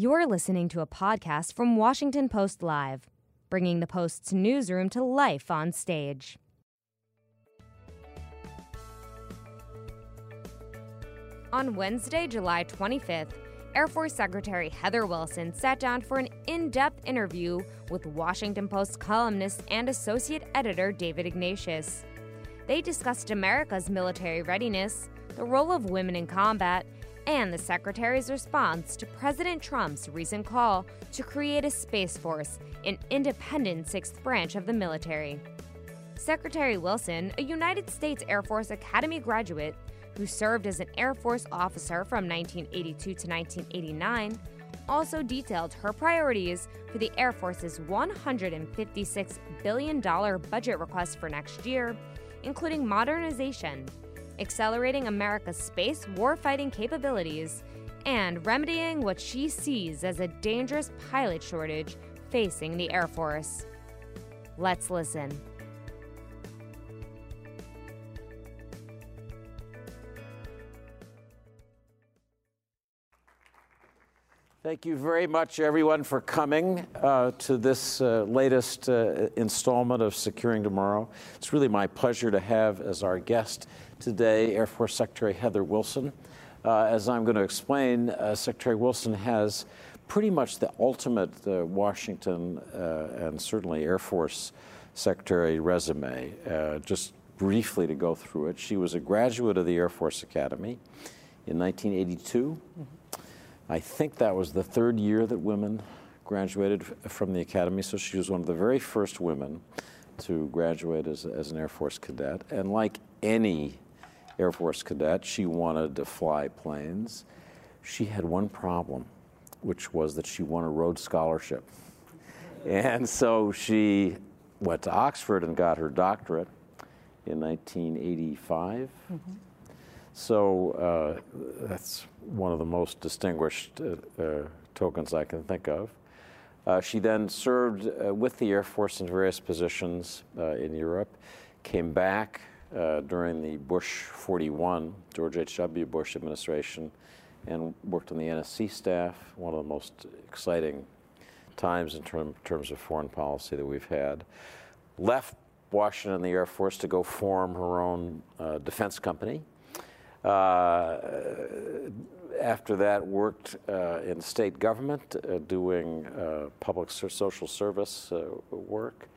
You're listening to a podcast from Washington Post Live, bringing the Post's newsroom to life on stage. On Wednesday, July 25th, Air Force Secretary Heather Wilson sat down for an in depth interview with Washington Post columnist and associate editor David Ignatius. They discussed America's military readiness, the role of women in combat, and the Secretary's response to President Trump's recent call to create a Space Force, an independent sixth branch of the military. Secretary Wilson, a United States Air Force Academy graduate who served as an Air Force officer from 1982 to 1989, also detailed her priorities for the Air Force's $156 billion budget request for next year, including modernization accelerating America's space warfighting capabilities, and remedying what she sees as a dangerous pilot shortage facing the Air Force. Let's listen. Thank you very much, everyone, for coming uh, to this uh, latest uh, installment of Securing Tomorrow. It's really my pleasure to have as our guest today Air Force Secretary Heather Wilson. Uh, as I'm going to explain, uh, Secretary Wilson has pretty much the ultimate uh, Washington and certainly Air Force Secretary resume. just briefly to go through it, she was a graduate of the Air Force Academy in 1982. Mm-hmm. I think that was the third year that women graduated from the academy, so she was one of the very first women to graduate as, as an Air Force cadet. And like any Air Force cadet, she wanted to fly planes. She had one problem, which was that she won a Rhodes Scholarship. And so she went to Oxford and got her doctorate in 1985. Mm-hmm. So uh, that's one of the most distinguished uh, uh, tokens I can think of. Uh, she then served uh, with the Air Force in various positions uh, in Europe, came back during the Bush 41, George H.W. Bush administration, and worked on the NSC staff, one of the most exciting times in term, terms of foreign policy that we've had. Left Washington the Air Force to go form her own defense company uh, after that, worked uh, in state government uh, doing public social service work.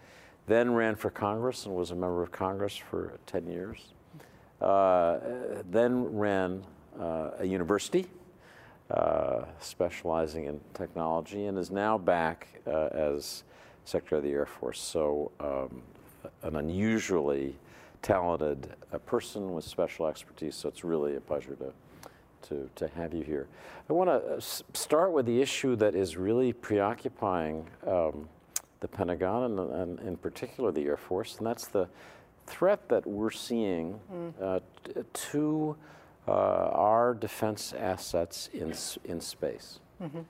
Then ran for Congress and was a member of Congress for 10 years. then ran a university, uh, specializing in technology, and is now back uh, as Secretary of the Air Force. So, um, an unusually talented uh, person with special expertise. So it's really a pleasure to, to, to have you here. I want to uh, start with the issue that is really preoccupying um, the Pentagon and, and, in particular the Air Force, and that's the threat that we're seeing mm. uh, to uh, our defense assets in, in space. Mm-hmm.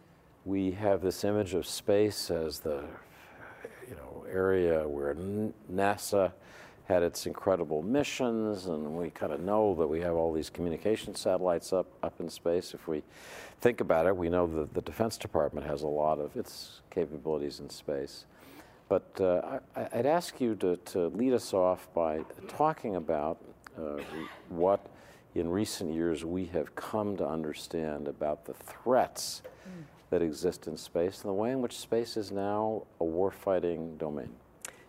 We have this image of space as the you know, area where NASA had its incredible missions, and we kind of know that we have all these communication satellites up, up in space. If we think about it, we know that the Defense Department has a lot of its capabilities in space. But uh, I, would ask you to, to lead us off by talking about uh, what in recent years we have come to understand about the threats mm. that exist in space and the way in which space is now a warfighting domain.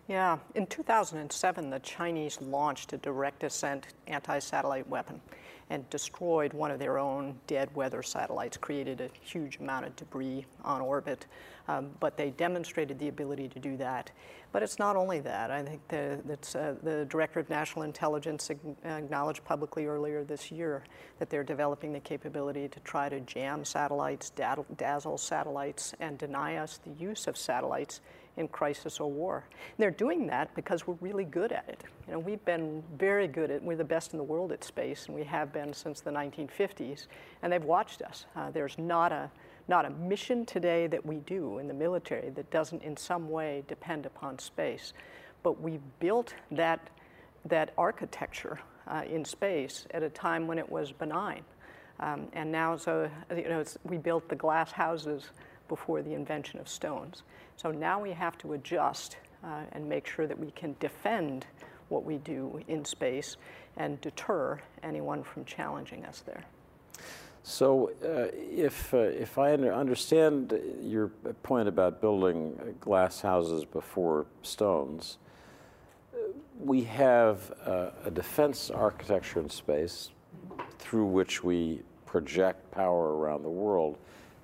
Yeah, in 2007, the Chinese launched a direct ascent anti satellite weapon and destroyed one of their own dead weather satellites, created a huge amount of debris on orbit. Um, but they demonstrated the ability to do that. But it's not only that. I think the, uh, the Director of National Intelligence acknowledged publicly earlier this year that they're developing the capability to try to jam satellites, dazzle satellites, and deny us the use of satellites in crisis or war. And they're doing that because we're really good at it. You know, we've been very good at, we're the best in the world at space, and we have been since the 1950s, and they've watched us. Uh, there's not a, not a mission today that we do in the military that doesn't in some way depend upon space. But we built that, that architecture uh, in space at a time when it was benign. Um, and now, so you know, we built the glass houses before the invention of stones. So now we have to adjust uh, and make sure that we can defend what we do in space and deter anyone from challenging us there. So, uh, if, uh, if I understand your point about building glass houses before stones, we have uh, a defense architecture in space through which we project power around the world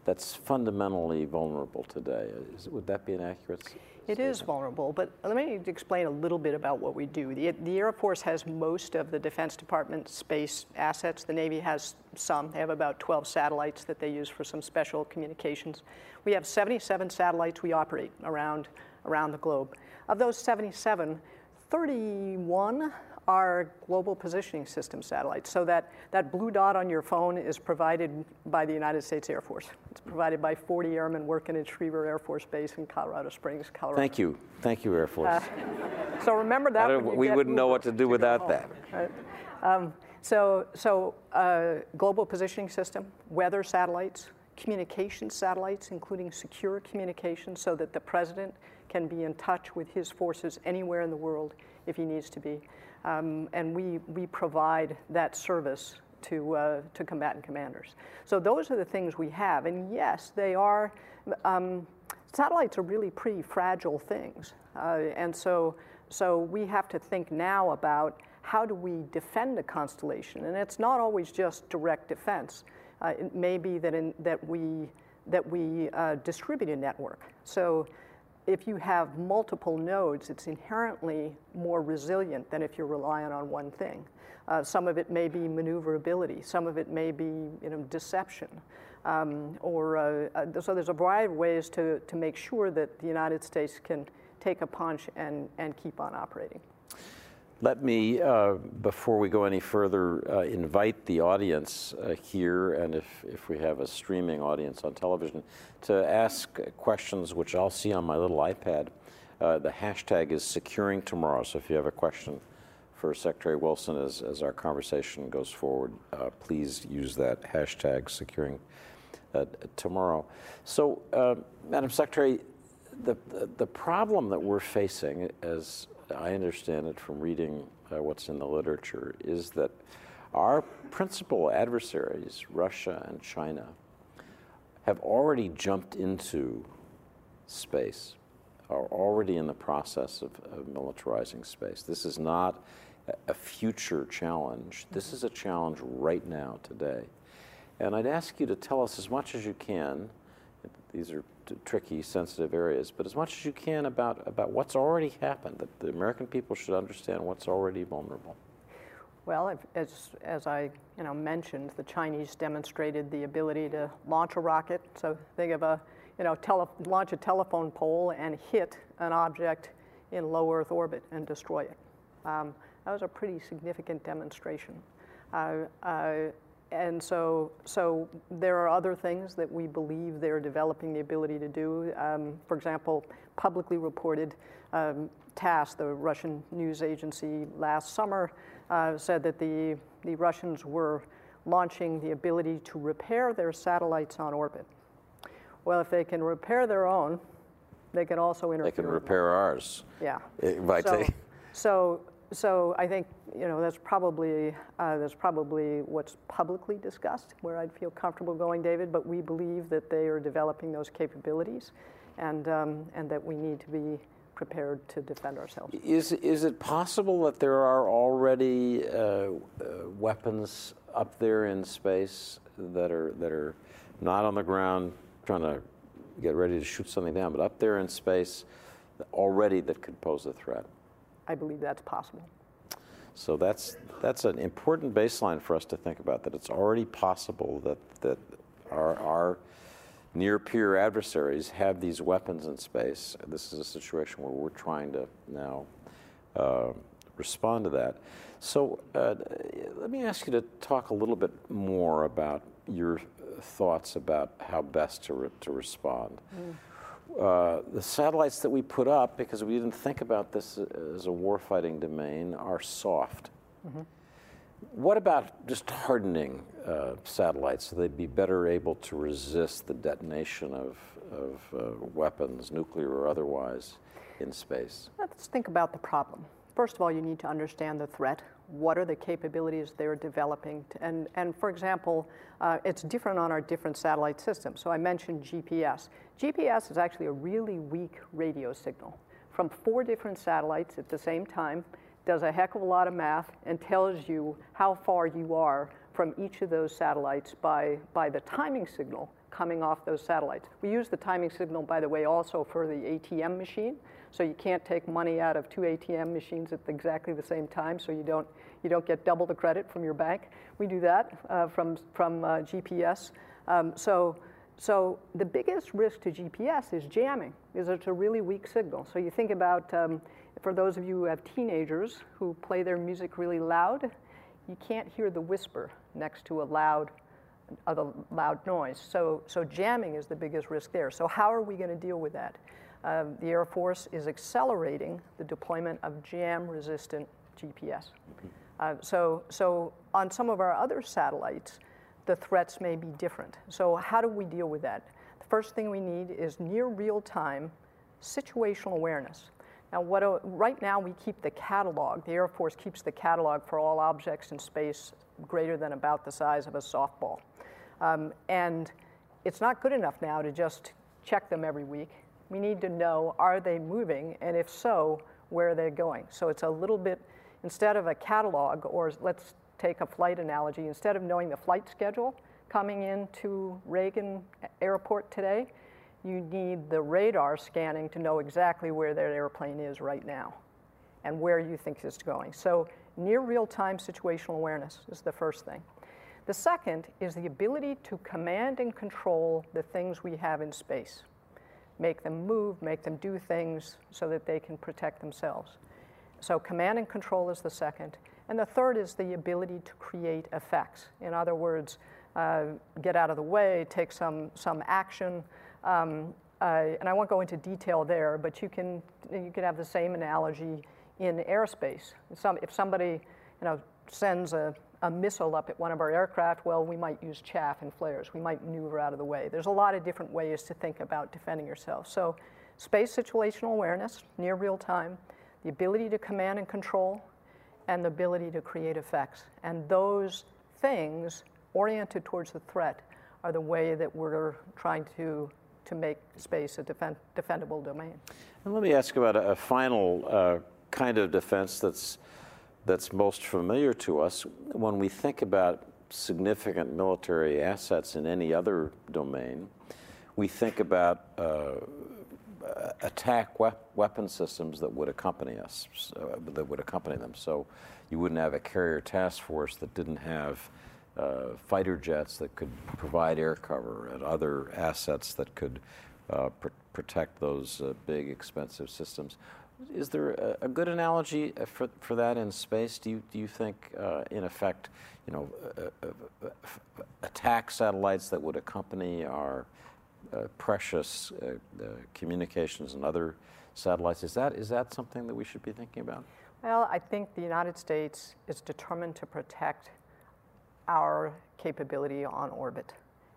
that's fundamentally vulnerable today. Is, would that be an accurate it is vulnerable, but let me explain a little bit about what we do. The, the, Air Force has most of the Defense Department space assets. The Navy has some. They have about 12 satellites that they use for some special communications. We have 77 satellites we operate around, around the globe. Of those 77, 31 are global positioning system satellites. So that, that blue dot on your phone is provided by the United States Air Force. It's provided by 40 airmen working at Schriever Air Force Base in Colorado Springs, Colorado. Thank you. Thank you, Air Force. Uh, so remember that. we wouldn't know what to do without that. Right? Um, so, so uh, global positioning system, weather satellites, communication satellites, including secure communications so that the president can be in touch with his forces anywhere in the world if he needs to be. Um, and we, we provide that service to, uh, to combatant commanders. So those are the things we have. And yes, they are, um, satellites are really pretty fragile things. Uh, and so, so we have to think now about how do we defend a constellation? And it's not always just direct defense. Uh, it may be that, in, that we, that we uh, distribute a network. So if you have multiple nodes, it's inherently more resilient than if you're relying on one thing. Uh, some of it may be maneuverability, some of it may be you know, deception. Um, or uh, uh, so there's a variety of ways to, to make sure that the United States can take a punch and, and keep on operating. Let me, uh, before we go any further, uh, invite the audience uh, here, and if, if we have a streaming audience on television, to ask questions which I'll see on my little iPad. Uh, the hashtag is securing tomorrow, so if you have a question for Secretary Wilson as, as our conversation goes forward, uh, please use that hashtag securing uh, tomorrow. So, Madam Secretary, the, the, the problem that we're facing as I understand it from reading uh, what's in the literature, is that our principal adversaries, Russia and China, have already jumped into space, are already in the process of, of militarizing space. This is not a future challenge. This is a challenge right now, today. And I'd ask you to tell us as much as you can. These are tricky, sensitive areas, but as much as you can about, about what's already happened, that the American people should understand what's already vulnerable. Well, as, as I you know, mentioned, the Chinese demonstrated the ability to launch a rocket. So think of a, you know, tele- launch a telephone pole and hit an object in low Earth orbit and destroy it. Um, that was a pretty significant demonstration. Uh, uh, and so, so there are other things that we believe they're developing the ability to do. Um, for example, publicly reported um, TASS, the Russian news agency last summer, uh, said that the, the Russians were launching the ability to repair their satellites on orbit. Well, if they can repair their own, they can also interfere. They can repair ours. Yeah. By so, so so I think you know that's probably uh, that's probably what's publicly discussed where I'd feel comfortable going, David. But we believe that they are developing those capabilities, and um, and that we need to be prepared to defend ourselves. Is is it possible that there are already uh, uh, weapons up there in space that are that are not on the ground trying to get ready to shoot something down, but up there in space already that could pose a threat? I believe that's possible. So that's that's an important baseline for us to think about. That it's already possible that that our our near peer adversaries have these weapons in space. This is a situation where we're trying to now uh, respond to that. So uh, let me ask you to talk a little bit more about your thoughts about how best to re- to respond. Mm. Uh, the satellites that we put up, because we didn't think about this as a warfighting domain, are soft. Mm-hmm. What about just hardening uh, satellites so they'd be better able to resist the detonation of, of uh, weapons, nuclear or otherwise, in space? Let's think about the problem. First of all, you need to understand the threat. What are the capabilities they're developing? And, and for example, uh, it's different on our different satellite systems. So I mentioned GPS. GPS is actually a really weak radio signal from four different satellites at the same time, does a heck of a lot of math, and tells you how far you are from each of those satellites by, by the timing signal coming off those satellites. We use the timing signal, by the way, also for the ATM machine. So you can't take money out of two ATM machines at exactly the same time, so you don't, you don't get double the credit from your bank. We do that uh, from, from uh, GPS. Um, so, so the biggest risk to GPS is jamming, because it's a really weak signal. So you think about, um, for those of you who have teenagers who play their music really loud, you can't hear the whisper next to a loud a loud noise. So, so jamming is the biggest risk there. So how are we going to deal with that? Um, the Air Force is accelerating the deployment of jam-resistant GPS. Uh, so, so on some of our other satellites, the threats may be different. So how do we deal with that? The first thing we need is near real-time situational awareness. Now, what, uh, right now we keep the catalog, the Air Force keeps the catalog for all objects in space greater than about the size of a softball. Um, and it's not good enough now to just check them every week we need to know are they moving, and if so, where are they going? So it's a little bit, instead of a catalog, or let's take a flight analogy, instead of knowing the flight schedule coming into Reagan Airport today, you need the radar scanning to know exactly where that airplane is right now and where you think it's going. So near real-time situational awareness is the first thing. The second is the ability to command and control the things we have in space make them move, make them do things so that they can protect themselves. So command and control is the second. And the third is the ability to create effects. In other words, uh, get out of the way, take some, some action. Um, uh, and I won't go into detail there, but you can, you can have the same analogy in airspace. Some, if somebody you know, sends a, a missile up at one of our aircraft, well, we might use chaff and flares. We might maneuver out of the way. There's a lot of different ways to think about defending yourself. So, space situational awareness, near real time, the ability to command and control, and the ability to create effects. And those things oriented towards the threat are the way that we're trying to, to make space a defend, defendable domain. And let me ask about a, a final uh, kind of defense that's that's most familiar to us when we think about significant military assets in any other domain. We think about uh, attack we- weapon systems that would accompany us, that would accompany them. So you wouldn't have a carrier task force that didn't have uh, fighter jets that could provide air cover and other assets that could uh, pr- protect those uh, big, expensive systems. Is there a, a, good analogy uh, for, for that in space? Do you, do you think, uh, in effect, you know, uh, uh, uh attack satellites that would accompany our uh, precious communications and other satellites? Is that, is that something that we should be thinking about? Well, I think the United States is determined to protect our capability on orbit.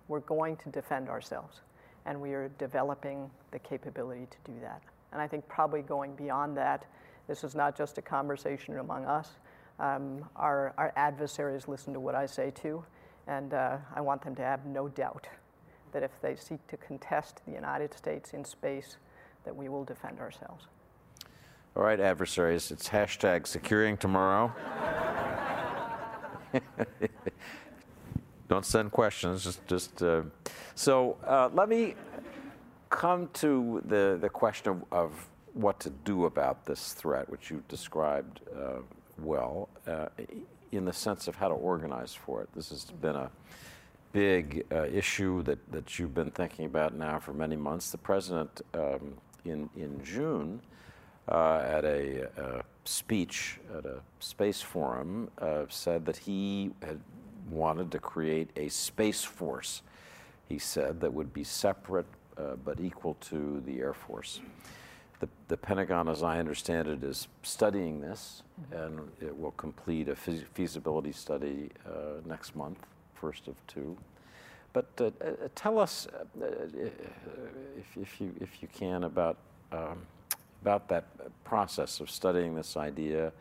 We're going to defend ourselves, and we are developing the capability to do that. And I think probably going beyond that, this is not just a conversation among us. Um, our, our adversaries listen to what I say too, and uh, I want them to have no doubt that if they seek to contest the United States in space, that we will defend ourselves. All right, adversaries, it's hashtag securing tomorrow. Don't send questions, just, just uh, so uh, let me come to the, the question of, of, what to do about this threat, which you described uh, well, uh, in the sense of how to organize for it. This has been a big uh, issue that, that you've been thinking about now for many months. The president, um, in, in June, uh, at a, a, speech at a space forum, uh, said that he had wanted to create a space force. He said that would be separate uh, but equal to the Air Force. The, the, Pentagon, as I understand it, is studying this, mm-hmm. and it will complete a feasibility study uh, next month, first of two. but uh, uh, tell us, uh, if, if, you, if you can, about, um, about that process of studying this idea.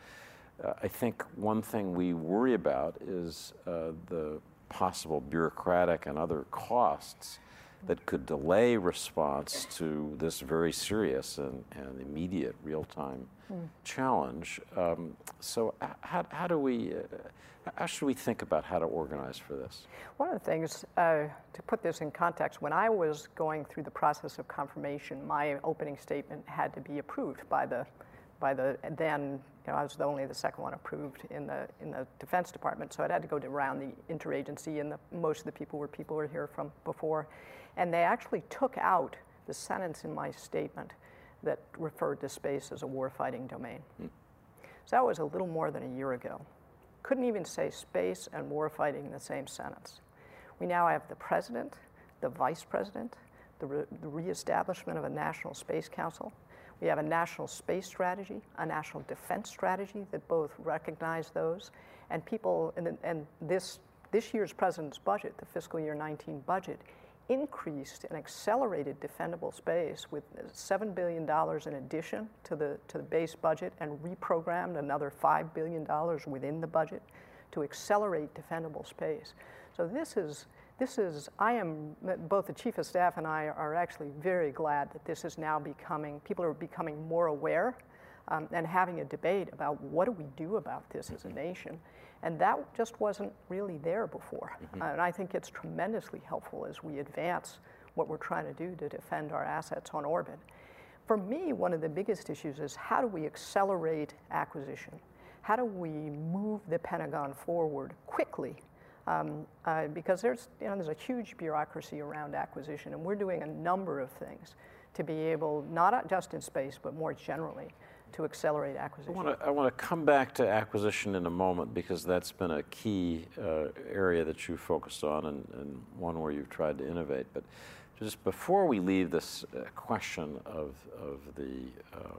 I think one thing we worry about is the possible bureaucratic and other costs that could delay response to this very serious and, and immediate real time mm. challenge. Um, so, how, how do we, uh, how should we think about how to organize for this? One of the things, uh, to put this in context, when I was going through the process of confirmation, my opening statement had to be approved by the by the then you know, I was the only the second one approved in the in the Defense Department, so it had to go around the interagency, and the, most of the people were people were here from before, and they actually took out the sentence in my statement that referred to space as a warfighting domain. Mm. So that was a little more than a year ago. Couldn't even say space and warfighting in the same sentence. We now have the president, the vice president, the, re- the reestablishment of a national space council. We have a national space strategy, a national defense strategy that both recognize those. And people, and, and this, this year's president's budget, the fiscal year 19 budget, increased and accelerated defendable space with $7 billion in addition to the, to the base budget and reprogrammed another $5 billion within the budget to accelerate defendable space. So this is, this is, I am, both the Chief of Staff and I are actually very glad that this is now becoming, people are becoming more aware um, and having a debate about what do we do about this as a nation. And that just wasn't really there before. Mm-hmm. Uh, and I think it's tremendously helpful as we advance what we're trying to do to defend our assets on orbit. For me, one of the biggest issues is how do we accelerate acquisition? How do we move the Pentagon forward quickly? Um, uh, because there's, you know, there's a huge bureaucracy around acquisition, and we're doing a number of things to be able, not just in space, but more generally, to accelerate acquisition. I want to come back to acquisition in a moment because that's been a key uh, area that you focused on and, and, one where you've tried to innovate. But just before we leave this uh, question of, of the um,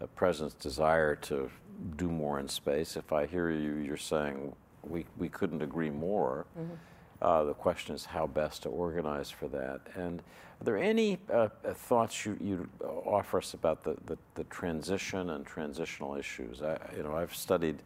uh, president's desire to do more in space, if I hear you, you're saying we, we couldn't agree more. Mm-hmm. Uh, the question is how best to organize for that. And are there any uh, uh thoughts you, you offer us about the, the, the, transition and transitional issues? I, you know, I've studied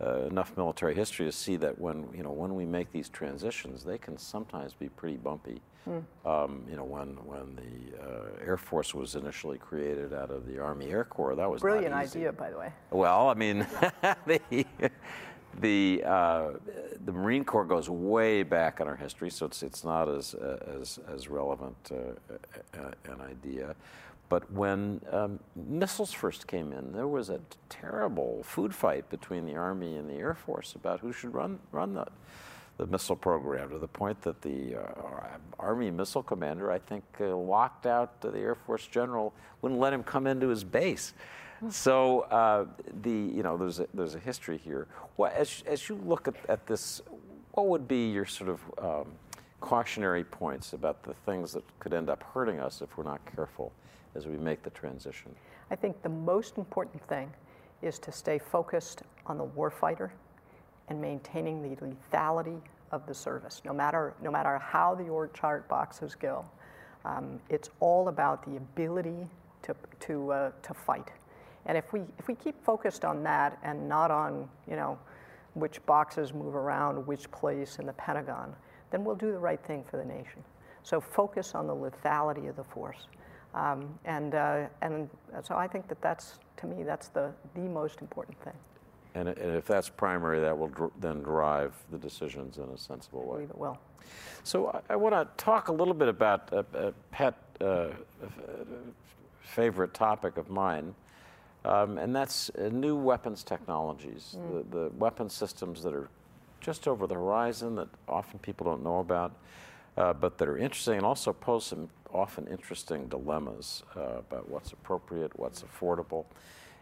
uh, enough military history to see that when you know when we make these transitions, they can sometimes be pretty bumpy. Mm. Um, you know, when when the uh, Air Force was initially created out of the Army Air Corps, that was brilliant idea, by the way. Well, I mean, the, the uh, the Marine Corps goes way back in our history, so it's it's not as uh, as as relevant uh, an idea. But when um, missiles first came in, there was a terrible food fight between the Army and the Air Force about who should run run the the missile program to the point that the uh, Army missile commander, I think, uh, locked out the Air Force general, wouldn't let him come into his base. So uh, the you know there's a, there's a history here. Well, as as you look at, at this, what would be your sort of um, cautionary points about the things that could end up hurting us if we're not careful as we make the transition? I think the most important thing is to stay focused on the warfighter and maintaining the lethality of the service, no matter no matter how the org chart boxes go. Um, it's all about the ability to to uh, to fight. And if we, if we keep focused on that and not on, you know, which boxes move around which place in the Pentagon, then we'll do the right thing for the nation. So focus on the lethality of the force. Um, and, uh, and so I think that that's, to me, that's the, the most important thing. And, and if that's primary, that will dr- then drive the decisions in a sensible way. I believe it will. So I, I want to talk a little bit about a, a pet uh, favorite topic of mine, um, and that's uh, new weapons technologies, mm. the, the weapon systems that are just over the horizon that often people don't know about, uh, but that are interesting and also pose some often interesting dilemmas uh, about what's appropriate, what's affordable.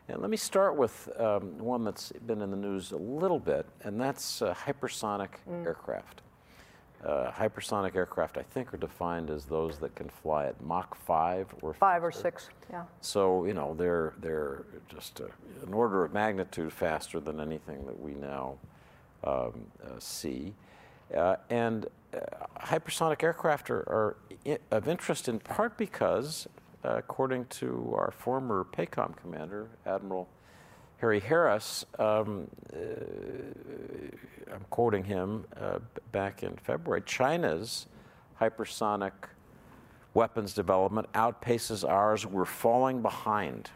And let me start with um, one that's been in the news a little bit, and that's uh, hypersonic mm. aircraft. Uh, hypersonic aircraft, I think, are defined as those that can fly at Mach 5 or five or six. Yeah. So you know they're they're just a, an order of magnitude faster than anything that we now um, uh, see. Uh, and uh, hypersonic aircraft are, are i- of interest in part because, uh, according to our former PACOM commander, Admiral Harry Harris, um, uh, I'm quoting him uh, back in February, China's hypersonic weapons development outpaces ours. We're falling behind.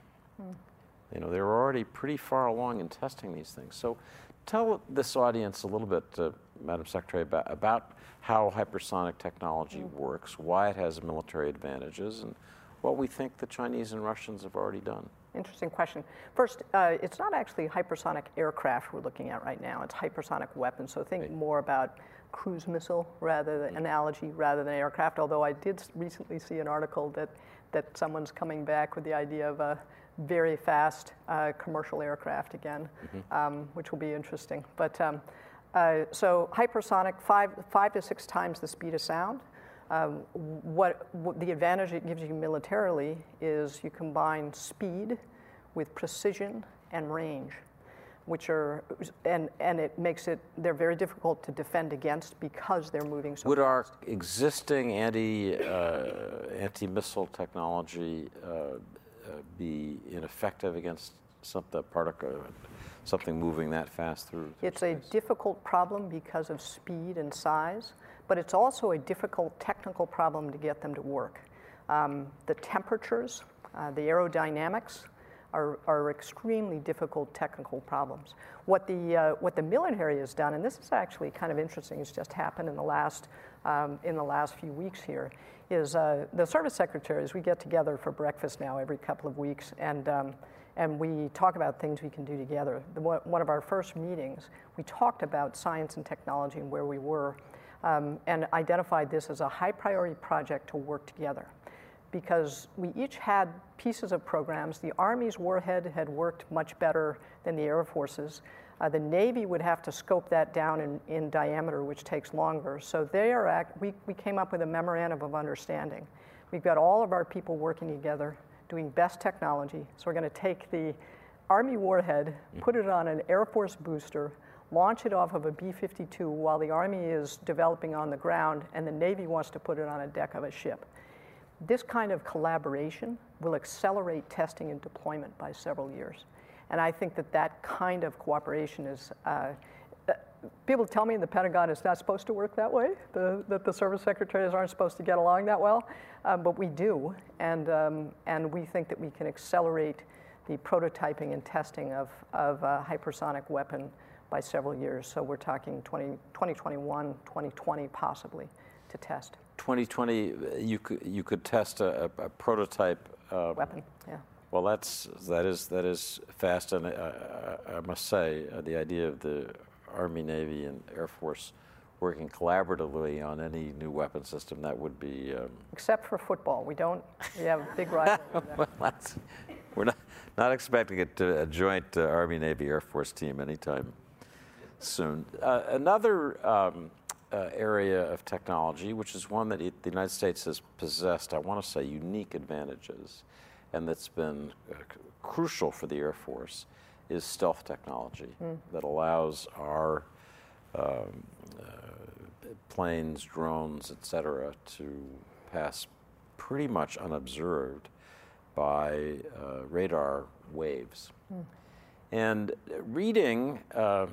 You know, they're already pretty far along in testing these things. So tell this audience a little bit, uh, Madam Secretary, about, about how hypersonic technology works, why it has military advantages, and what we think the Chinese and Russians have already done. Interesting question. First, uh, it's not actually hypersonic aircraft we're looking at right now. It's hypersonic weapons. So think more about cruise missile rather than analogy rather than aircraft. Although I did recently see an article that that someone's coming back with the idea of a very fast uh, commercial aircraft again, um, which will be interesting. But um, uh, so hypersonic, five five to six times the speed of sound. Um, what, what the advantage it gives you militarily is you combine speed with precision and range, which are and and it makes it they're very difficult to defend against because they're moving so. Would our existing anti uh, anti missile technology uh, uh, be ineffective against some the particle, something moving that fast through? through It's a difficult problem because of speed and size, but it's also a difficult technical problem to get them to work. Um, the temperatures, uh, the aerodynamics are, are extremely difficult technical problems. What the, uh, what the military has done, and this is actually kind of interesting, it's just happened in the last, um, in the last few weeks here, is uh, the service secretaries, we get together for breakfast now every couple of weeks, and um, and we talk about things we can do together. The, one one of our first meetings, we talked about science and technology and where we were, um, and identified this as a high priority project to work together. Because we each had pieces of programs. The Army's warhead had worked much better than the Air Force's. Uh, the Navy would have to scope that down in, in diameter, which takes longer. So they are act, we, we came up with a memorandum of understanding. We've got all of our people working together, doing best technology. So we're going to take the Army warhead, put it on an Air Force booster, launch it off of a B 52 while the Army is developing on the ground, and the Navy wants to put it on a deck of a ship. This kind of collaboration will accelerate testing and deployment by several years. And I think that that kind of cooperation is. Uh, uh, people tell me in the Pentagon it's not supposed to work that way, the, that the service secretaries aren't supposed to get along that well, uh, but we do. And, um, and we think that we can accelerate the prototyping and testing of, of a hypersonic weapon by several years. So we're talking 20, 2021, 2020 possibly to test 2020, you could you could test a, a, a prototype. Uh, weapon. Yeah. well, that's that is that is fast, and I, I, I must say uh, the idea of the Army, Navy, and Air Force working collaboratively on any new weapon system that would be. Um, Except for football, we don't. We have a big rivalry. well, that's, we're not not expecting it to a joint uh, Army, Navy, Air Force team anytime soon. Uh, another um, uh, area of technology, which is one that it, the United States has possessed, I want to say, unique advantages, and that's been uh, c- crucial for the Air Force, is stealth technology that allows our um, uh, planes, drones, et cetera, to pass pretty much unobserved by uh, radar waves. And reading, uh,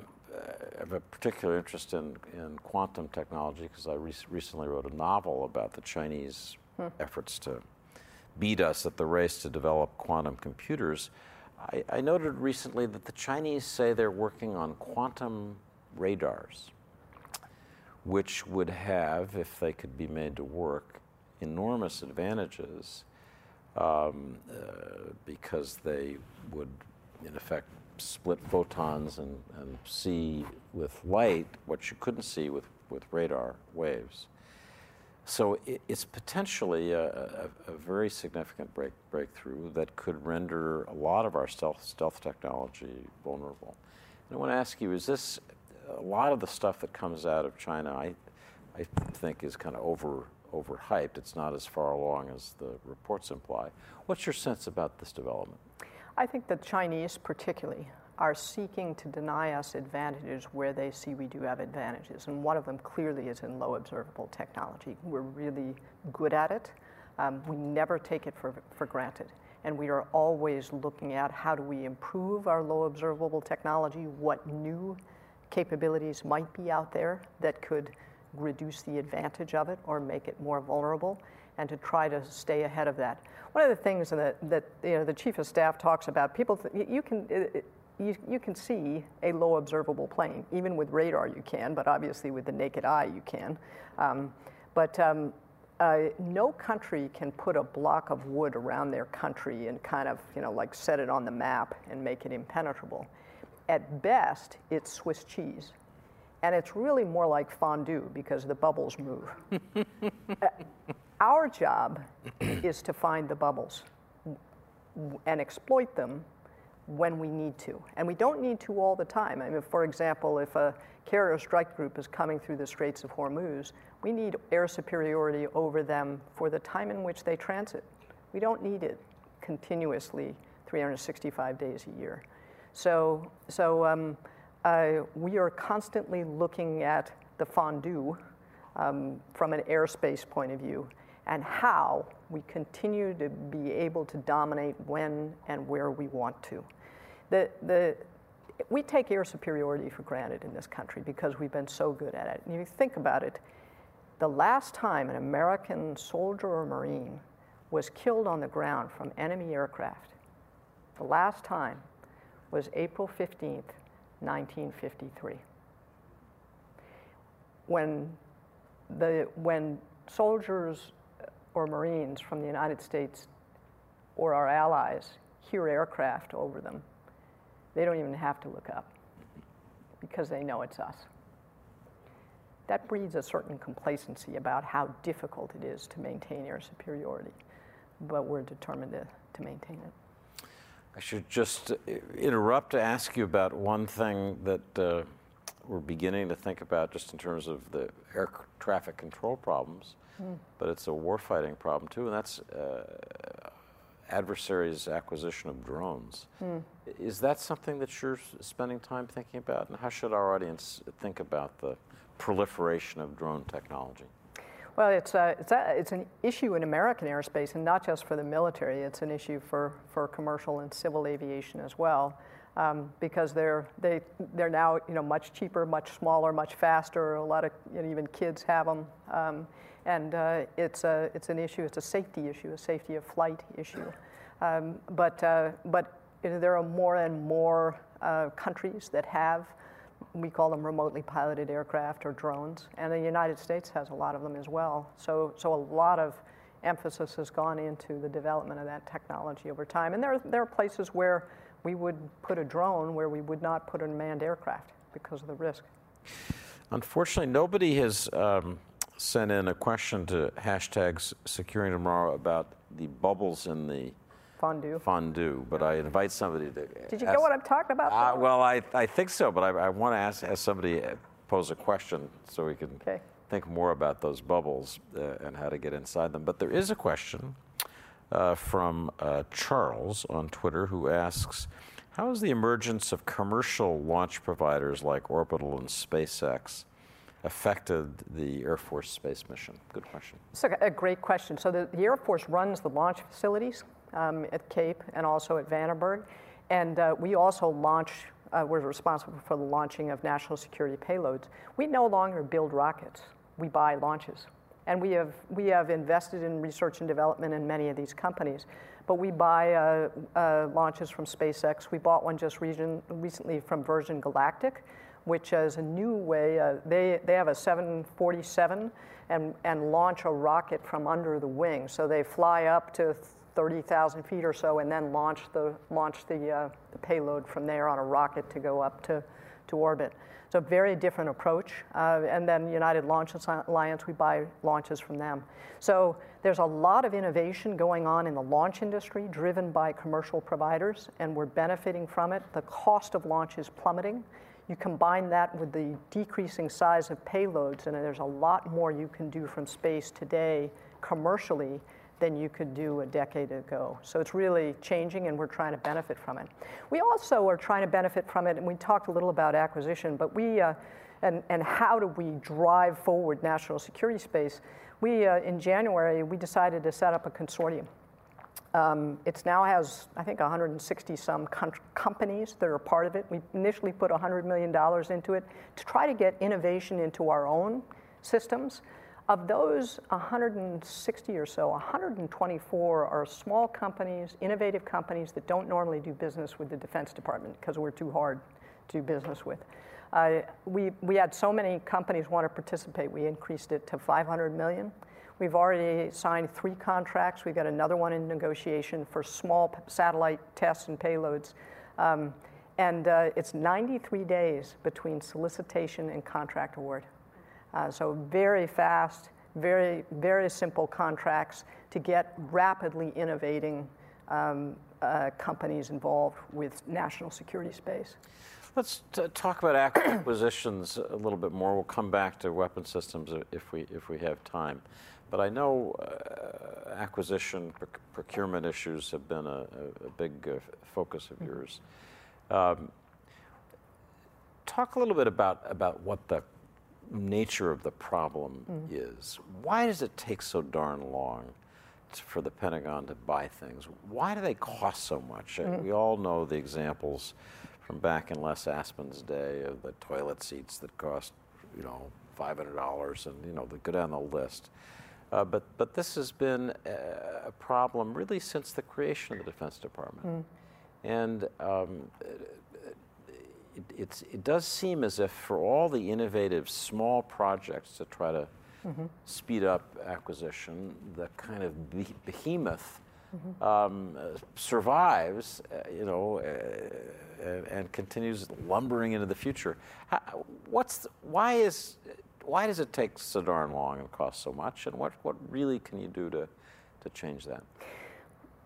have a particular interest in, in quantum technology because I re- recently wrote a novel about the Chinese efforts to beat us at the race to develop quantum computers. I, I noted recently that the Chinese say they're working on quantum radars, which would have, if they could be made to work, enormous advantages um, uh, because they would, in effect, split photons and, and see with light what you couldn't see with, with radar waves. So it, it's potentially a, a, a very significant break, breakthrough that could render a lot of our stealth, stealth technology vulnerable. And I want to ask you: Is this a lot of the stuff that comes out of China? I, I think is kind of over overhyped. It's not as far along as the reports imply. What's your sense about this development? I think the Chinese, particularly, are seeking to deny us advantages where they see we do have advantages. And one of them clearly is in low observable technology. We're really good at it. Um, we never take it for, for granted. And we are always looking at how do we improve our low observable technology, what new capabilities might be out there that could reduce the advantage of it or make it more vulnerable, and to try to stay ahead of that. One of the things that, that you know, the chief of staff talks about, people, you can, it, you, you can see a low observable plane. Even with radar, you can, but obviously with the naked eye, you can. Um, but um, uh, no country can put a block of wood around their country and kind of, you know, like set it on the map and make it impenetrable. At best, it's Swiss cheese. And it's really more like fondue because the bubbles move. uh, our job is to find the bubbles and exploit them when we need to. And we don't need to all the time. I mean, for example, if a carrier strike group is coming through the Straits of Hormuz, we need air superiority over them for the time in which they transit. We don't need it continuously 365 days a year. So, so um, uh, we are constantly looking at the fondue um, from an airspace point of view and how we continue to be able to dominate when and where we want to. The, the, we take air superiority for granted in this country because we've been so good at it. And if you think about it, the last time an American soldier or Marine was killed on the ground from enemy aircraft, the last time was April 15th, 1953. When, the, when soldiers uh, or Marines from the United States or our allies hear aircraft over them, they don't even have to look up because they know it's us. That breeds a certain complacency about how difficult it is to maintain air superiority, but we're determined to, to maintain it. I should just interrupt to ask you about one thing that uh, we're beginning to think about just in terms of the air traffic control problems mm. but it's a warfighting problem too, and that's uh, adversaries' acquisition of drones. Mm. Is that something that you're spending time thinking about, and how should our audience think about the proliferation of drone technology? Well, it's, a, it's, a, it's an issue in American airspace, and not just for the military. It's an issue for, for commercial and civil aviation as well um, because they're they they're now you know much cheaper, much smaller, much faster. A lot of you know, even kids have them, um, and uh, it's a it's an issue. It's a safety issue, a safety of flight issue. Um, but uh, but you know, there are more and more uh, countries that have. We call them remotely piloted aircraft or drones, and the United States has a lot of them as well. So, so a lot of emphasis has gone into the development of that technology over time. And there, are, there are places where we would put a drone where we would not put a manned aircraft because of the risk. Unfortunately, nobody has um, sent in a question to hashtags securing tomorrow about the bubbles in the fondue. Fondue, but I invite somebody to. Did you ask, get what I'm talking about? Uh, well, I, I think so, but I, I want to ask, ask somebody uh, pose a question so we can okay. think more about those bubbles uh, and how to get inside them. But there is a question uh, from uh, Charles on Twitter who asks How has the emergence of commercial launch providers like Orbital and SpaceX affected the Air Force space mission? Good question. It's a great question. So, the, the Air Force runs the launch facilities um, at Cape and also at Vandenberg. And uh, we also launch, uh, we're responsible for the launching of national security payloads. We no longer build rockets, we buy launches. And we have, we have invested in research and development in many of these companies. But we buy uh, uh, launches from SpaceX. We bought one just region, recently from Virgin Galactic, which is a new way. Uh, they, they have a 747 and, and launch a rocket from under the wing. So they fly up to 30,000 feet or so and then launch the, launch the, uh, the payload from there on a rocket to go up to, to orbit. It's a very different approach. Uh, and then United Launch Alliance, we buy launches from them. So there's a lot of innovation going on in the launch industry driven by commercial providers, and we're benefiting from it. The cost of launch is plummeting. You combine that with the decreasing size of payloads, and there's a lot more you can do from space today commercially than you could do a decade ago. So it's really changing, and we're trying to benefit from it. We also are trying to benefit from it, and we talked a little about acquisition, but we, uh, and, and how do we drive forward national security space? We, uh, in January, we decided to set up a consortium. Um, it now has, I think, 160 some companies that are part of it. We initially put $100 million into it to try to get innovation into our own systems. Of those 160 or so, 124 are small companies, innovative companies that don't normally do business with the Defense Department because we're too hard to do business with. Uh, we, we had so many companies want to participate, we increased it to 500 million. We've already signed three contracts. We've got another one in negotiation for small satellite tests and payloads. Um, and uh, it's 93 days between solicitation and contract award. Uh, so very fast, very, very simple contracts to get rapidly innovating um, uh, companies involved with national security space. Let's talk about acquisitions a little bit more. We'll come back to weapon systems if we if we have time. But I know uh, acquisition proc- procurement issues have been a, a big uh, focus of mm-hmm. yours. Um, talk a little bit about about what the nature of the problem mm. is. Why does it take so darn long to, for the Pentagon to buy things? Why do they cost so much? Mm. We all know the examples from back in Les Aspin's day of the toilet seats that cost, you know, $500 and, you know, they go down the list. Uh, but, but this has been a, a, problem really since the creation of the Defense Department. Mm. And um, it, it does seem as if for all the innovative small projects to try to mm-hmm. speed up acquisition, the kind of behemoth mm-hmm. um, uh, survives, uh, you know, uh, and continues lumbering into the future. How, what's the, why is why does it take so darn long and cost so much? And what, what really can you do to, to change that?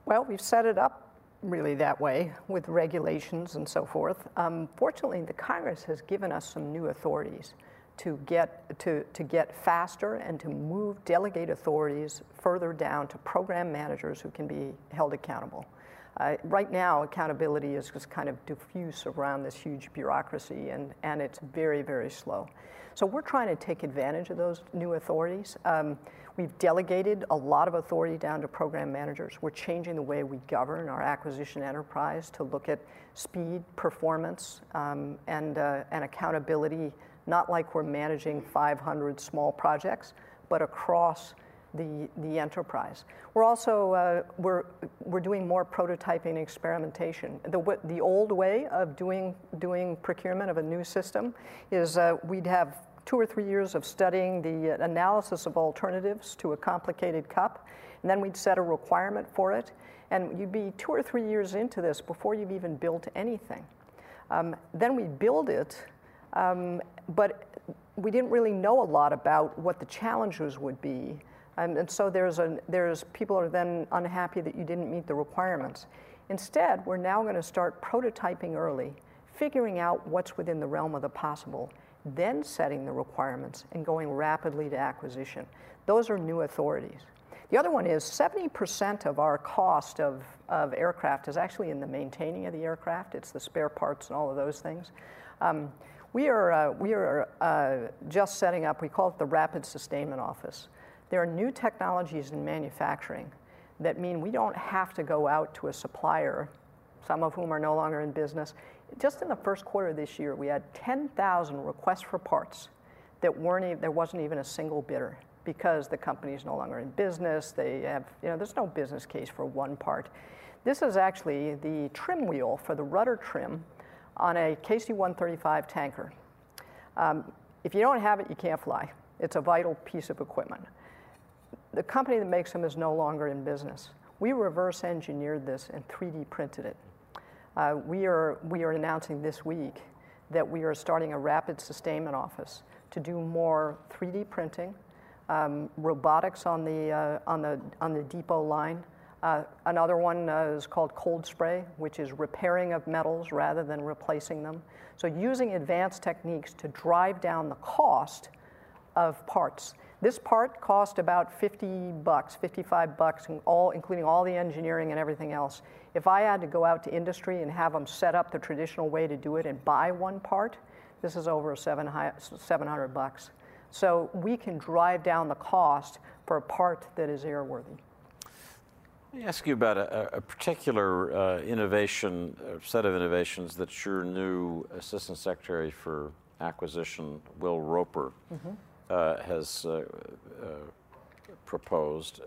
Well, we've set it up really that way with regulations and so forth. Um, fortunately, the Congress has given us some new authorities to get to, to get faster and to move delegate authorities further down to program managers who can be held accountable. Uh, right now, accountability is just kind of diffuse around this huge bureaucracy, and, and it's very, very slow. So we're trying to take advantage of those new authorities. Um, We've delegated a lot of authority down to program managers. We're changing the way we govern our acquisition enterprise to look at speed, performance, um, and, uh, and accountability, not like we're managing 500 small projects, but across the, the enterprise. We're also uh, we're, we're doing more prototyping and experimentation. The, the old way of doing, doing procurement of a new system is uh, we'd have two or three years of studying the analysis of alternatives to a complicated cup, and then we'd set a requirement for it. And you'd be two or three years into this before you've even built anything. Um, then we build it, um, but we didn't really know a lot about what the challenges would be. Um, and so there's, a, there's people are then unhappy that you didn't meet the requirements. Instead, we're now going to start prototyping early, figuring out what's within the realm of the possible, then setting the requirements and going rapidly to acquisition. Those are new authorities. The other one is 70% of our cost of, of aircraft is actually in the maintaining of the aircraft. It's the spare parts and all of those things. Um, we are, uh, we are uh, just setting up, we call it the Rapid Sustainment Office. There are new technologies in manufacturing that mean we don't have to go out to a supplier, some of whom are no longer in business, just in the first quarter of this year, we had 10,000 requests for parts that weren't even, there wasn't even a single bidder because the company is no longer in business. They have, you know, there's no business case for one part. This is actually the trim wheel for the rudder trim on a KC-135 tanker. Um, if you don't have it, you can't fly. It's a vital piece of equipment. The company that makes them is no longer in business. We reverse engineered this and 3D printed it. Uh, we, are, we are announcing this week that we are starting a rapid sustainment office to do more 3D printing, um, robotics on the, uh, on, the, on the depot line. Uh, another one uh, is called cold spray, which is repairing of metals rather than replacing them. So using advanced techniques to drive down the cost of parts. This part cost about 50 bucks, 55 bucks, all, including all the engineering and everything else. If I had to go out to industry and have them set up the traditional way to do it and buy one part, this is over 700 bucks. So we can drive down the cost for a part that is airworthy. Let me ask you about a, a particular uh, innovation, a set of innovations that your new Assistant Secretary for Acquisition, Will Roper, mm-hmm. uh, has uh, uh proposed.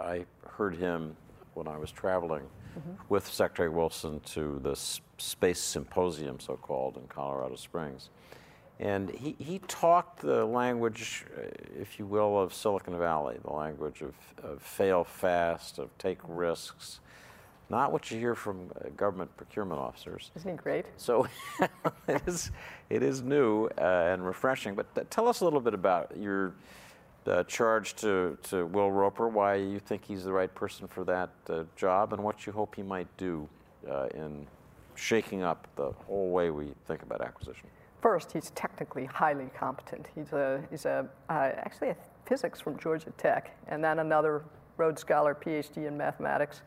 I heard him when I was traveling mm-hmm. with Secretary Wilson to the Space Symposium, so called, in Colorado Springs. And he, he talked the language, uh, if you will, of Silicon Valley, the language of, of fail fast, of take risks, not what you hear from uh, government procurement officers. Isn't he great? So it, is, it is new uh, and refreshing. But th- tell us a little bit about your uh, charge to, to Will Roper, why you think he's the right person for that uh, job, and what you hope he might do uh, in shaking up the whole way we think about acquisition. First, he's technically highly competent. He's a, he's a uh, actually a physics from Georgia Tech, and then another Rhodes Scholar, PhD in mathematics.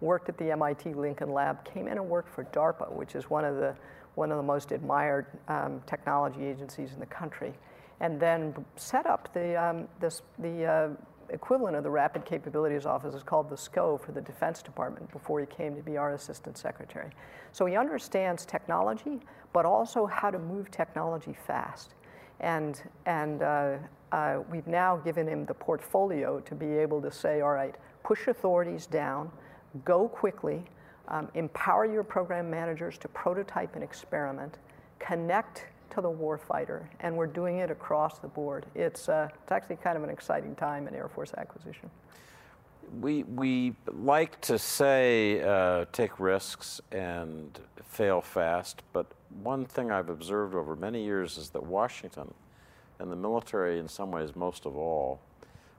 Worked at the MIT Lincoln Lab. Came in and worked for DARPA, which is one of the one of the most admired um, technology agencies in the country, and then set up the um, this the uh, equivalent of the Rapid Capabilities Office is called the SCO for the Defense Department before he came to be our Assistant Secretary. So he understands technology, but also how to move technology fast. And, and uh, uh, we've now given him the portfolio to be able to say, all right, push authorities down, go quickly, um, empower your program managers to prototype and experiment, connect to the warfighter, and we're doing it across the board. It's, uh, it's actually kind of an exciting time in Air Force acquisition. We, we like to say uh, take risks and fail fast, but one thing I've observed over many years is that Washington and the military, in some ways, most of all,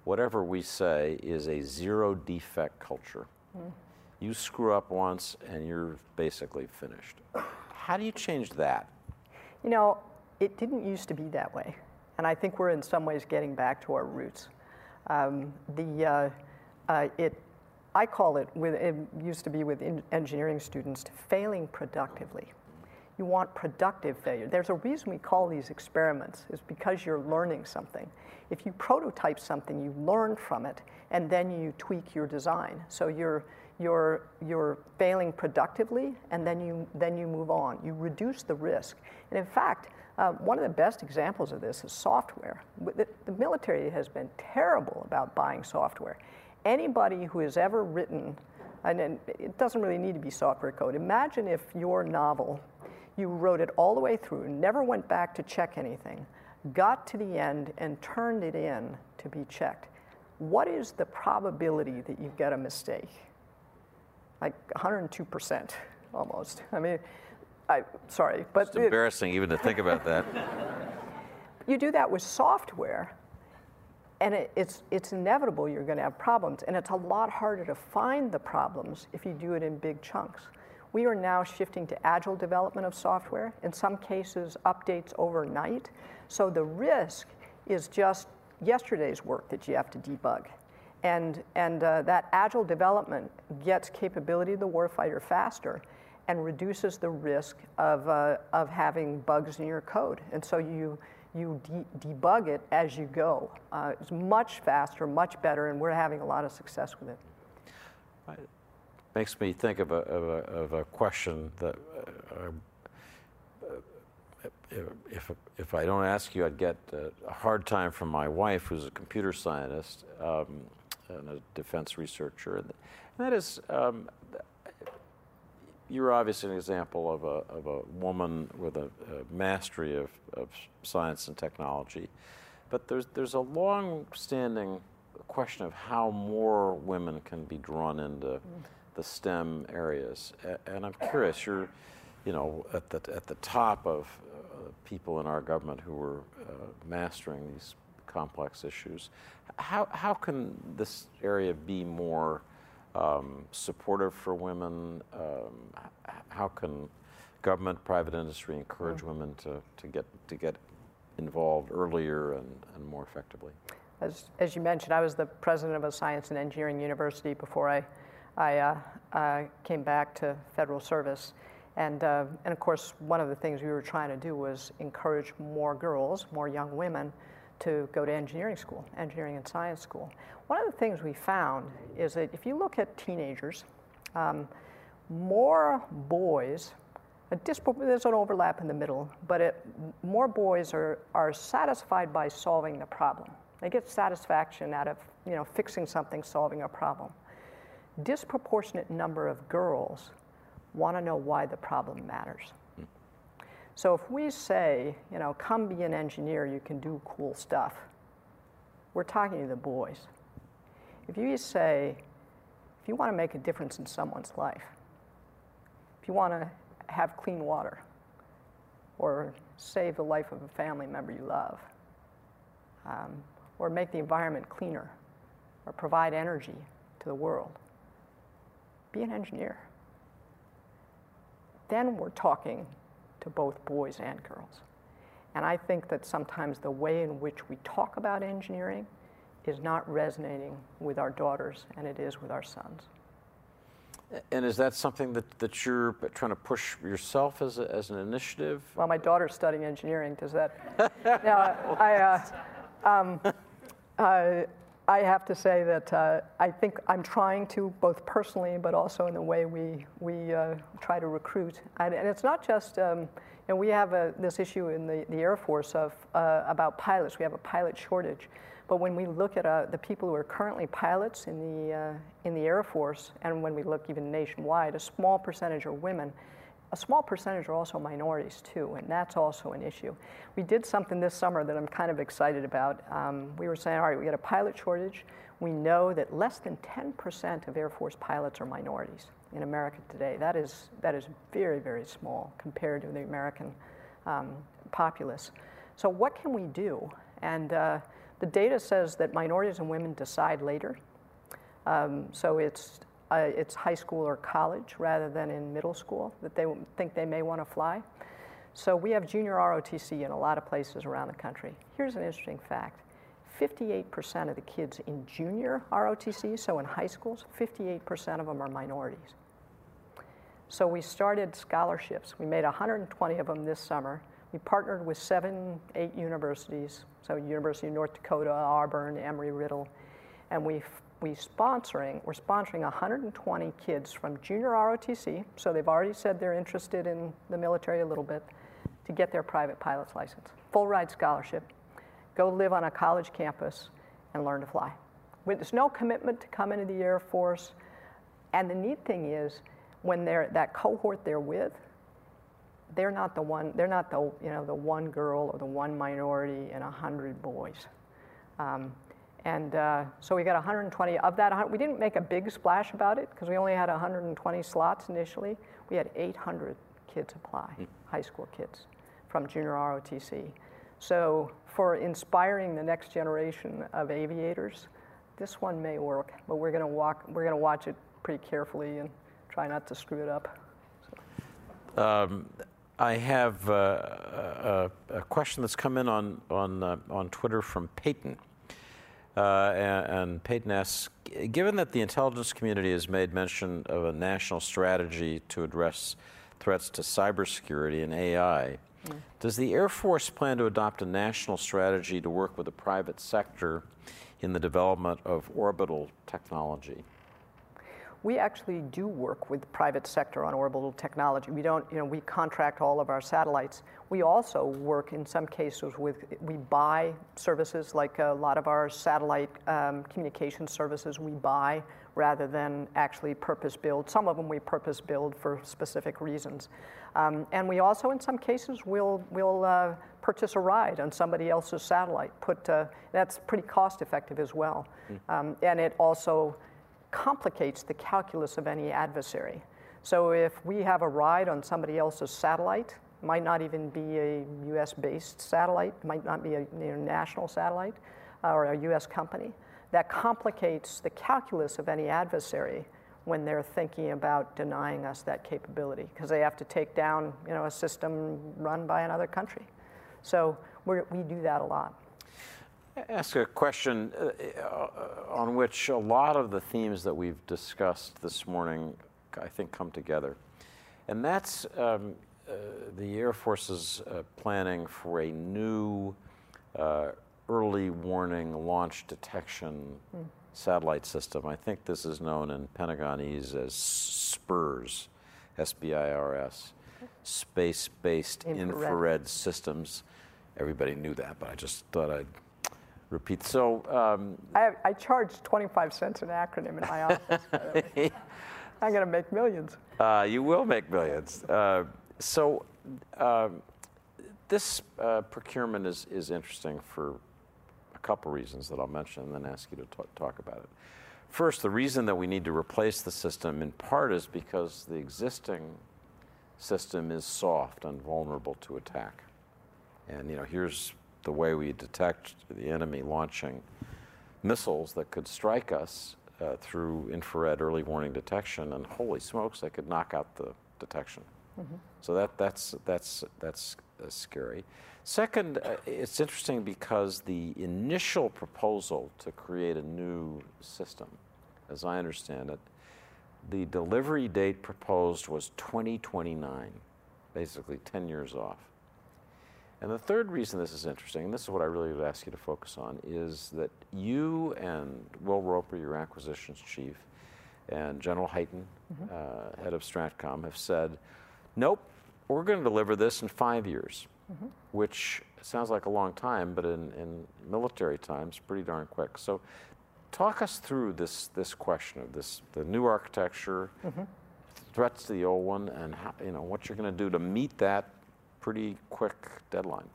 whatever we say is a zero defect culture. Mm. You screw up once and you're basically finished. How do you change that? You know, it didn't used to be that way. And I think we're in some ways getting back to our roots. Um, the, uh, uh, it, I call it, with, it used to be with engineering students, failing productively. You want productive failure. There's a reason we call these experiments, is because you're learning something. If you prototype something, you learn from it, and then you tweak your design. So you're, you're, you're failing productively, and then you, then you move on. You reduce the risk. And in fact, uh, one of the best examples of this is software. The, the military has been terrible about buying software. Anybody who has ever written, and it doesn't really need to be software code, imagine if your novel, you wrote it all the way through, never went back to check anything, got to the end and turned it in to be checked. What is the probability that you get a mistake? Like 102% almost. I mean, I, sorry, but it's embarrassing even to think about that. You do that with software, and it, it's it's inevitable you're going to have problems, and it's a lot harder to find the problems if you do it in big chunks. We are now shifting to agile development of software. In some cases, updates overnight. So the risk is just yesterday's work that you have to debug. And, and uh, that agile development gets capability of the warfighter faster and reduces the risk of, uh, of having bugs in your code. And so you, you de- debug it as you go. Uh, it's much faster, much better, and we're having a lot of success with it. It makes me think of a, of a, of a question that uh, if, if I don't ask you, I'd get a hard time from my wife, who's a computer scientist um, and a defense researcher. And that is, um, you're obviously an example of a, of a woman with a, a mastery of, of science and technology. But there's, there's a long standing question of how more women can be drawn into the STEM areas. And I'm curious, you're you know, at the, at the top of uh, people in our government who are uh, mastering these complex issues. How, how can this area be more um, supportive for women? Um, how can government, private industry encourage mm. women to, to, get, to get involved earlier and, and more effectively? as, as you mentioned, I was the president of a science and engineering university before I, I uh, uh, came back to federal service. And, uh, and of course, one of the things we were trying to do was encourage more girls, more young women, to go to engineering school, engineering and science school. One of the things we found is that if you look at teenagers, um, more boys, there's an overlap in the middle, but it, more boys are, are satisfied by solving the problem. They get satisfaction out of you know, fixing something, solving a problem. Disproportionate number of girls want to know why the problem matters. So if we say, you know, come be an engineer, you can do cool stuff, we're talking to the boys. If you say, if you want to make a difference in someone's life, if you want to have clean water or save the life of a family member you love, um, or make the environment cleaner, or provide energy to the world, be an engineer. Then we're talking to both boys and girls. And I think that sometimes the way in which we talk about engineering is not resonating with our daughters and it is with our sons. And is that something that, that you're trying to push yourself as, a, as an initiative? Well, my daughter's studying engineering. Does that? now, I, uh, um, uh, I have to say that uh, I think I'm trying to, both personally, but also in the way we, we uh, try to recruit. And, and, it's not just, um, you know, we have a, this issue in the, the Air Force of, uh, about pilots. We have a pilot shortage. But when we look at uh, the people who are currently pilots in the, uh, in the Air Force, and when we look even nationwide, a small percentage are women. A small percentage are also minorities too, and that's also an issue. We did something this summer that I'm kind of excited about. Um, we were saying, all right, we got a pilot shortage. We know that less than 10% of Air Force pilots are minorities in America today. That is, that is very, very small compared to the American um, populace. So what can we do? And uh, the data says that minorities and women decide later. Um, so it's, uh, it's high school or college rather than in middle school that they think they may want to fly. So we have junior ROTC in a lot of places around the country. Here's an interesting fact. 58% of the kids in junior ROTC, so in high schools, 58% of them are minorities. So we started scholarships. We made 120 of them this summer we partnered with seven, eight universities, so University of North Dakota, Auburn, Embry-Riddle, and we we sponsoring, we're sponsoring 120 kids from junior ROTC, so they've already said they're interested in the military a little bit, to get their private pilot's license. Full ride scholarship. Go live on a college campus and learn to fly. There's no commitment to come into the Air Force. And the neat thing is, when they're that cohort they're with, they're not the one, they're not the, you know, the one girl or the one minority in a hundred boys. Um, and uh, so we got 120 of that. We didn't make a big splash about it because we only had 120 slots initially. We had 800 kids apply, mm. high school kids from junior ROTC. So for inspiring the next generation of aviators, this one may work, but we're going to walk, we're going to watch it pretty carefully and try not to screw it up. So. Um, I have uh, a, a, question that's come in on, on, uh, on Twitter from Peyton. Uh, and, and, Peyton asks Given that the intelligence community has made mention of a national strategy to address threats to cybersecurity and AI, mm. does the Air Force plan to adopt a national strategy to work with the private sector in the development of orbital technology? we actually do work with the private sector on orbital technology. We don't, you know, we contract all of our satellites. We also work in some cases with, we buy services like a lot of our satellite um, communication services we buy rather than actually purpose build. Some of them we purpose build for specific reasons. Um, and we also, in some cases, will will uh, purchase a ride on somebody else's satellite. Put uh, that's pretty cost effective as well, mm. um, and it also complicates the calculus of any adversary. So if we have a ride on somebody else's satellite, might not even be a US based satellite, might not be a national satellite uh, or a US company, that complicates the calculus of any adversary when they're thinking about denying us that capability because they have to take down you know, a system run by another country. So we do that a lot. ask a question uh, uh, on which a lot of the themes that we've discussed this morning, I think, come together. And that's um, the Air Force's uh, planning for a new uh, early warning launch detection mm. satellite system. I think this is known in Pentagonese as SBIRS, S B I R S, Space Based infrared. infrared Systems. Everybody knew that, but I just thought I'd repeat. So um, I, I, charge 25 cents an acronym in my office. I'm going to make millions. Uh, you will make millions. Uh, so um, this uh, procurement is, is interesting for a couple reasons that I'll mention and then ask you to talk, talk about it. First, the reason that we need to replace the system in part is because the existing system is soft and vulnerable to attack. And you know, here's the way we detect the enemy launching missiles that could strike us uh, through infrared early warning detection, and holy smokes, they could knock out the detection. Mm-hmm. So that, that's, that's, that's uh, scary. Second, uh, it's interesting because the initial proposal to create a new system, as I understand it, the delivery date proposed was 2029, basically 10 years off. And the third reason this is interesting, and this is what I really would ask you to focus on, is that you and Will Roper, your acquisitions chief, and General Hyten, mm-hmm. uh, head of Stratcom, have said, nope, we're going to deliver this in five years, mm-hmm. which sounds like a long time, but in, in military times, pretty darn quick. So talk us through this, this question of this, the new architecture, mm-hmm. threats to the old one, and how, you know, what you're going to do to meet that pretty quick deadline.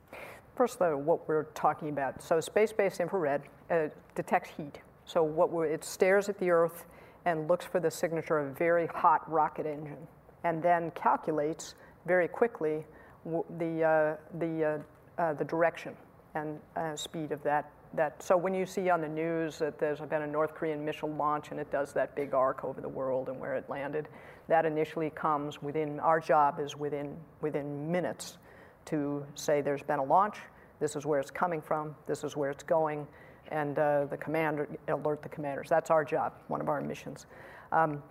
First, though, what we're talking about. So, space-based infrared uh, detects heat. So, what it stares at the Earth and looks for the signature of a very hot rocket engine, and then calculates very quickly the uh, the uh, uh, the direction and speed of that. That so when you see on the news that there's been a North Korean missile launch and it does that big arc over the world and where it landed, that initially comes within our job is within within minutes to say there's been a launch, this is where it's coming from, this is where it's going, and uh, the commander alert the commanders. That's our job, one of our missions. Um,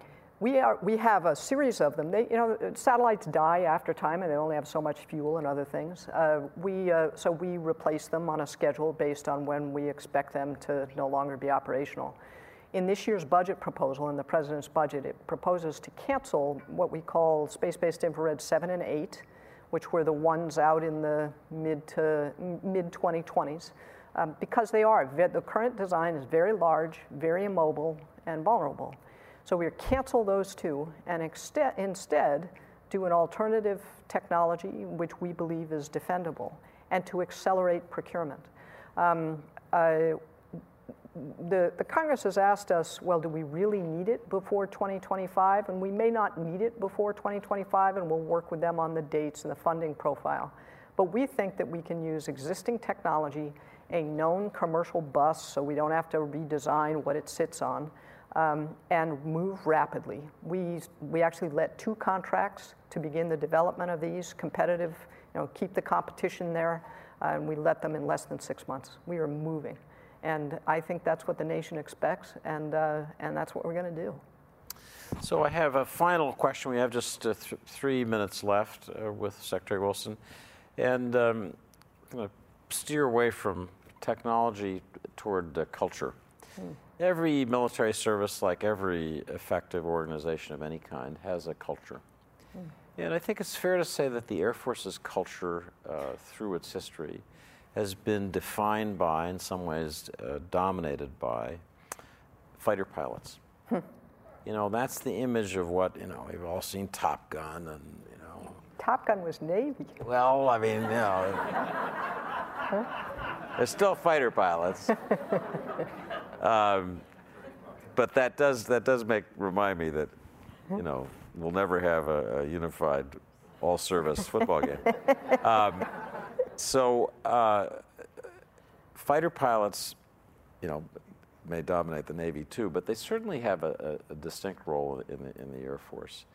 we, are, we have a series of them. They, you know, satellites die after time, and they only have so much fuel and other things. Uh, we, uh, so we replace them on a schedule based on when we expect them to no longer be operational. In this year's budget proposal, in the president's budget, it proposes to cancel what we call space-based infrared 7 and 8, which were the ones out in the mid to mid 2020s, um, because they are. The current design is very large, very immobile, and vulnerable. So we cancel those two and instead do an alternative technology which we believe is defendable and to accelerate procurement. Um, uh, the, the Congress has asked us, well, do we really need it before 2025? And we may not need it before 2025, and we'll work with them on the dates and the funding profile. But we think that we can use existing technology, a known commercial bus, so we don't have to redesign what it sits on, um, and move rapidly. We, we actually let two contracts to begin the development of these, competitive, you know, keep the competition there, uh, and we let them in less than six months. We are moving. And I think that's what the nation expects, and, uh, and that's what we're going to do. So I have a final question. We have just uh, th- three minutes left uh, with Secretary Wilson. And um, I'm going to steer away from technology toward uh, culture. Mm. Every military service, like every effective organization of any kind, has a culture. Mm. And I think it's fair to say that the Air Force's culture, uh, through its history, has been defined by, in some ways, uh, dominated by fighter pilots. Hmm. You know, that's the image of what, you know, we've all seen Top Gun and, you know. Top Gun was Navy. Well, I mean, you know. huh? They're still fighter pilots. um, but that does, that does make, remind me that, you know, we'll never have a, a unified all service football game. Um, so uh, fighter pilots, you know, may dominate the Navy too, but they certainly have a, a, a distinct role in the, in the Air Force.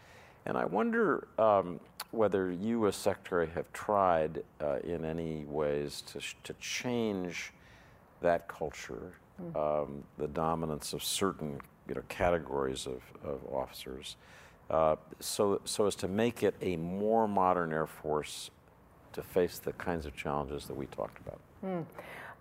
And I wonder um, whether you, as Secretary, have tried uh, in any ways to, to change that culture, um, the dominance of certain you know, categories of, of officers, uh, so, so as to make it a more modern Air Force to face the kinds of challenges that we talked about?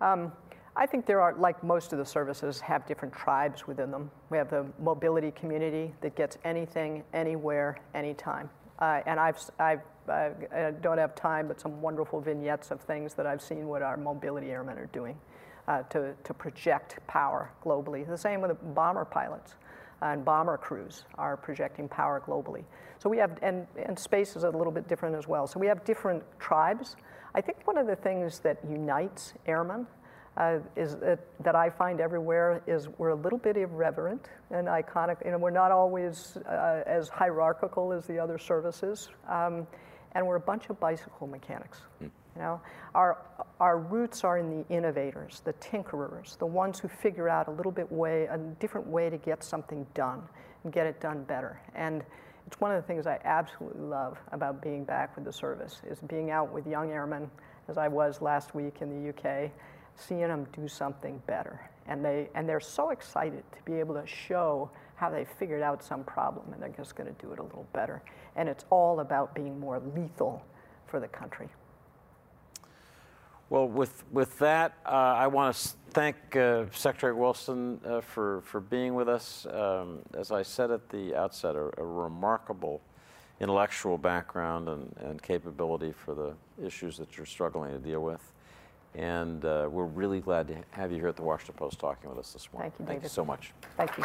Um, I think there are, like most of the services, have different tribes within them. We have the mobility community that gets anything, anywhere, anytime. Uh, and I've, I've uh, I don't have time, but some wonderful vignettes of things that I've seen what our mobility airmen are doing uh, to, to project power globally. The same with the bomber pilots and bomber crews are projecting power globally. So we have, and, and space is a little bit different as well. So we have different tribes. I think one of the things that unites airmen uh, is that, that I find everywhere is we're a little bit irreverent and iconic. You know, we're not always uh, as hierarchical as the other services, um, and we're a bunch of bicycle mechanics. Mm. You know, our our roots are in the innovators, the tinkerers, the ones who figure out a little bit way, a different way to get something done and get it done better. And it's one of the things I absolutely love about being back with the service is being out with young airmen, as I was last week in the UK seeing them do something better. And, they, and they're so excited to be able to show how they figured out some problem and they're just going to do it a little better. And it's all about being more lethal for the country. Well, with, with that, uh, I want to thank uh, Secretary Wilson uh, for, for being with us. Um, as I said at the outset, a, a remarkable intellectual background and, and capability for the issues that you're struggling to deal with. And uh, we're really glad to have you here at the Washington Post talking with us this morning. Thank you, Thank you so much. Thank you.